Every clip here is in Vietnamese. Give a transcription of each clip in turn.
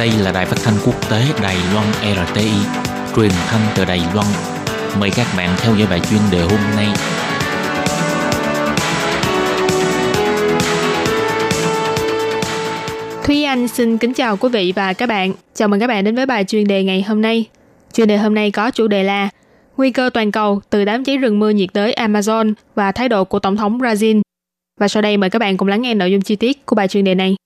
Đây là đài phát thanh quốc tế Đài Loan RTI, truyền thanh từ Đài Loan. Mời các bạn theo dõi bài chuyên đề hôm nay. Thúy Anh xin kính chào quý vị và các bạn. Chào mừng các bạn đến với bài chuyên đề ngày hôm nay. Chuyên đề hôm nay có chủ đề là Nguy cơ toàn cầu từ đám cháy rừng mưa nhiệt đới Amazon và thái độ của Tổng thống Brazil. Và sau đây mời các bạn cùng lắng nghe nội dung chi tiết của bài chuyên đề này.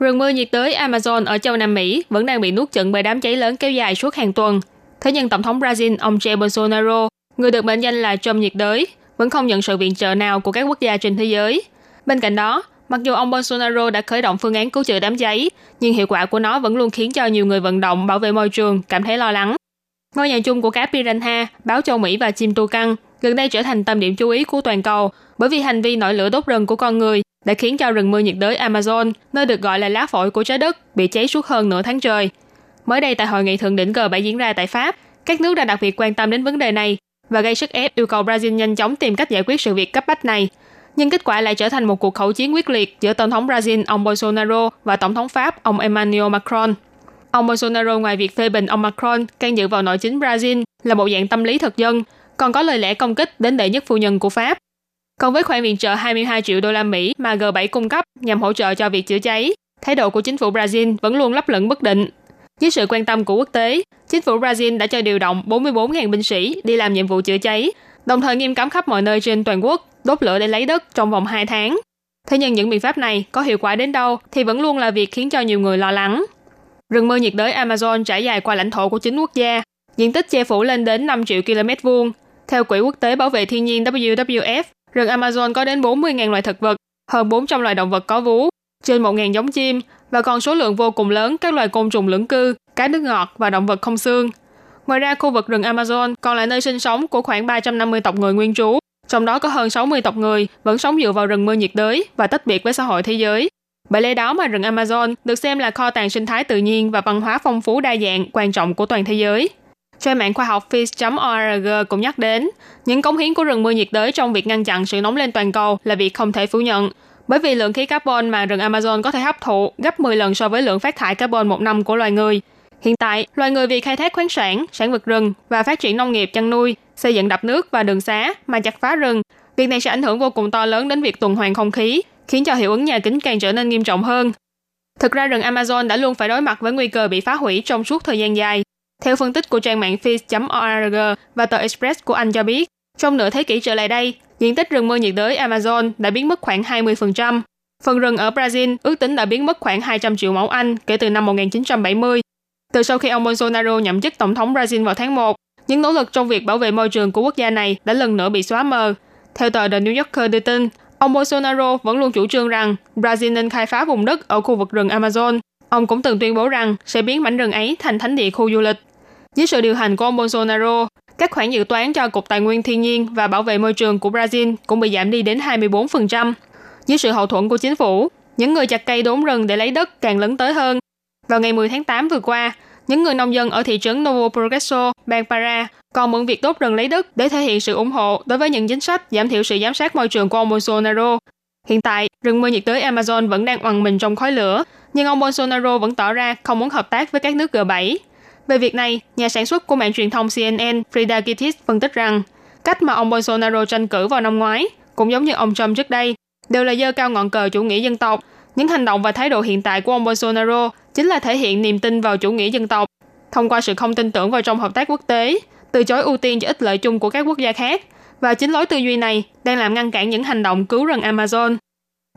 Rừng mưa nhiệt đới Amazon ở châu Nam Mỹ vẫn đang bị nuốt chửng bởi đám cháy lớn kéo dài suốt hàng tuần. Thế nhưng Tổng thống Brazil ông Jair Bolsonaro, người được mệnh danh là Trump nhiệt đới, vẫn không nhận sự viện trợ nào của các quốc gia trên thế giới. Bên cạnh đó, mặc dù ông Bolsonaro đã khởi động phương án cứu chữa đám cháy, nhưng hiệu quả của nó vẫn luôn khiến cho nhiều người vận động bảo vệ môi trường cảm thấy lo lắng. Ngôi nhà chung của cá piranha, báo châu Mỹ và chim tu căng gần đây trở thành tâm điểm chú ý của toàn cầu bởi vì hành vi nổi lửa đốt rừng của con người đã khiến cho rừng mưa nhiệt đới Amazon, nơi được gọi là lá phổi của trái đất, bị cháy suốt hơn nửa tháng trời. Mới đây tại hội nghị thượng đỉnh G7 diễn ra tại Pháp, các nước đã đặc biệt quan tâm đến vấn đề này và gây sức ép yêu cầu Brazil nhanh chóng tìm cách giải quyết sự việc cấp bách này. Nhưng kết quả lại trở thành một cuộc khẩu chiến quyết liệt giữa Tổng thống Brazil ông Bolsonaro và Tổng thống Pháp ông Emmanuel Macron. Ông Bolsonaro ngoài việc phê bình ông Macron can dự vào nội chính Brazil là một dạng tâm lý thực dân, còn có lời lẽ công kích đến đệ nhất phu nhân của Pháp. Còn với khoản viện trợ 22 triệu đô la Mỹ mà G7 cung cấp nhằm hỗ trợ cho việc chữa cháy, thái độ của chính phủ Brazil vẫn luôn lấp lửng bất định. dưới sự quan tâm của quốc tế, chính phủ Brazil đã cho điều động 44.000 binh sĩ đi làm nhiệm vụ chữa cháy, đồng thời nghiêm cấm khắp mọi nơi trên toàn quốc đốt lửa để lấy đất trong vòng 2 tháng. Thế nhưng những biện pháp này có hiệu quả đến đâu thì vẫn luôn là việc khiến cho nhiều người lo lắng. Rừng mưa nhiệt đới Amazon trải dài qua lãnh thổ của chính quốc gia, diện tích che phủ lên đến 5 triệu km vuông. Theo Quỹ quốc tế bảo vệ thiên nhiên WWF, rừng Amazon có đến 40.000 loài thực vật, hơn 400 loài động vật có vú, trên 1.000 giống chim và còn số lượng vô cùng lớn các loài côn trùng lưỡng cư, cá nước ngọt và động vật không xương. Ngoài ra, khu vực rừng Amazon còn là nơi sinh sống của khoảng 350 tộc người nguyên trú, trong đó có hơn 60 tộc người vẫn sống dựa vào rừng mưa nhiệt đới và tách biệt với xã hội thế giới. Bởi lẽ đó mà rừng Amazon được xem là kho tàng sinh thái tự nhiên và văn hóa phong phú đa dạng quan trọng của toàn thế giới. Trang mạng khoa học Fish.org cũng nhắc đến, những cống hiến của rừng mưa nhiệt đới trong việc ngăn chặn sự nóng lên toàn cầu là việc không thể phủ nhận. Bởi vì lượng khí carbon mà rừng Amazon có thể hấp thụ gấp 10 lần so với lượng phát thải carbon một năm của loài người. Hiện tại, loài người vì khai thác khoáng sản, sản vật rừng và phát triển nông nghiệp chăn nuôi, xây dựng đập nước và đường xá mà chặt phá rừng, việc này sẽ ảnh hưởng vô cùng to lớn đến việc tuần hoàn không khí, khiến cho hiệu ứng nhà kính càng trở nên nghiêm trọng hơn. Thực ra rừng Amazon đã luôn phải đối mặt với nguy cơ bị phá hủy trong suốt thời gian dài. Theo phân tích của trang mạng Fish.org và tờ Express của Anh cho biết, trong nửa thế kỷ trở lại đây, diện tích rừng mưa nhiệt đới Amazon đã biến mất khoảng 20%. Phần rừng ở Brazil ước tính đã biến mất khoảng 200 triệu mẫu Anh kể từ năm 1970. Từ sau khi ông Bolsonaro nhậm chức tổng thống Brazil vào tháng 1, những nỗ lực trong việc bảo vệ môi trường của quốc gia này đã lần nữa bị xóa mờ. Theo tờ The New Yorker đưa tin, ông Bolsonaro vẫn luôn chủ trương rằng Brazil nên khai phá vùng đất ở khu vực rừng Amazon. Ông cũng từng tuyên bố rằng sẽ biến mảnh rừng ấy thành thánh địa khu du lịch. Dưới sự điều hành của ông Bolsonaro, các khoản dự toán cho Cục Tài nguyên Thiên nhiên và Bảo vệ môi trường của Brazil cũng bị giảm đi đến 24%. Dưới sự hậu thuẫn của chính phủ, những người chặt cây đốn rừng để lấy đất càng lớn tới hơn. Vào ngày 10 tháng 8 vừa qua, những người nông dân ở thị trấn Novo Progresso, bang Para còn mượn việc đốt rừng lấy đất để thể hiện sự ủng hộ đối với những chính sách giảm thiểu sự giám sát môi trường của ông Bolsonaro. Hiện tại, rừng mưa nhiệt đới Amazon vẫn đang oằn mình trong khói lửa, nhưng ông Bolsonaro vẫn tỏ ra không muốn hợp tác với các nước G7. Về việc này, nhà sản xuất của mạng truyền thông CNN Frida Kittis phân tích rằng cách mà ông Bolsonaro tranh cử vào năm ngoái, cũng giống như ông Trump trước đây, đều là dơ cao ngọn cờ chủ nghĩa dân tộc. Những hành động và thái độ hiện tại của ông Bolsonaro chính là thể hiện niềm tin vào chủ nghĩa dân tộc. Thông qua sự không tin tưởng vào trong hợp tác quốc tế, từ chối ưu tiên cho ích lợi chung của các quốc gia khác, và chính lối tư duy này đang làm ngăn cản những hành động cứu rừng Amazon.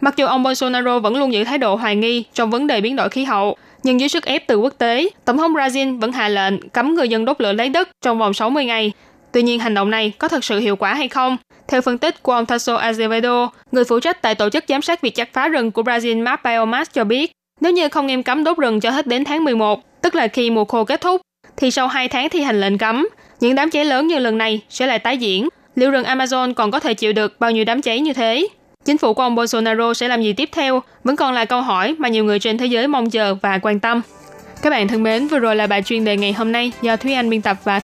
Mặc dù ông Bolsonaro vẫn luôn giữ thái độ hoài nghi trong vấn đề biến đổi khí hậu, nhưng dưới sức ép từ quốc tế, Tổng thống Brazil vẫn hạ lệnh cấm người dân đốt lửa lấy đất trong vòng 60 ngày. Tuy nhiên hành động này có thật sự hiệu quả hay không? Theo phân tích của ông Tasso Azevedo, người phụ trách tại tổ chức giám sát việc chặt phá rừng của Brazil Map Biomass cho biết, nếu như không nghiêm cấm đốt rừng cho hết đến tháng 11, tức là khi mùa khô kết thúc, thì sau 2 tháng thi hành lệnh cấm, những đám cháy lớn như lần này sẽ lại tái diễn. Liệu rừng Amazon còn có thể chịu được bao nhiêu đám cháy như thế? Chính phủ của ông Bolsonaro sẽ làm gì tiếp theo vẫn còn là câu hỏi mà nhiều người trên thế giới mong chờ và quan tâm. Các bạn thân mến, vừa rồi là bài chuyên đề ngày hôm nay do Thúy Anh biên tập và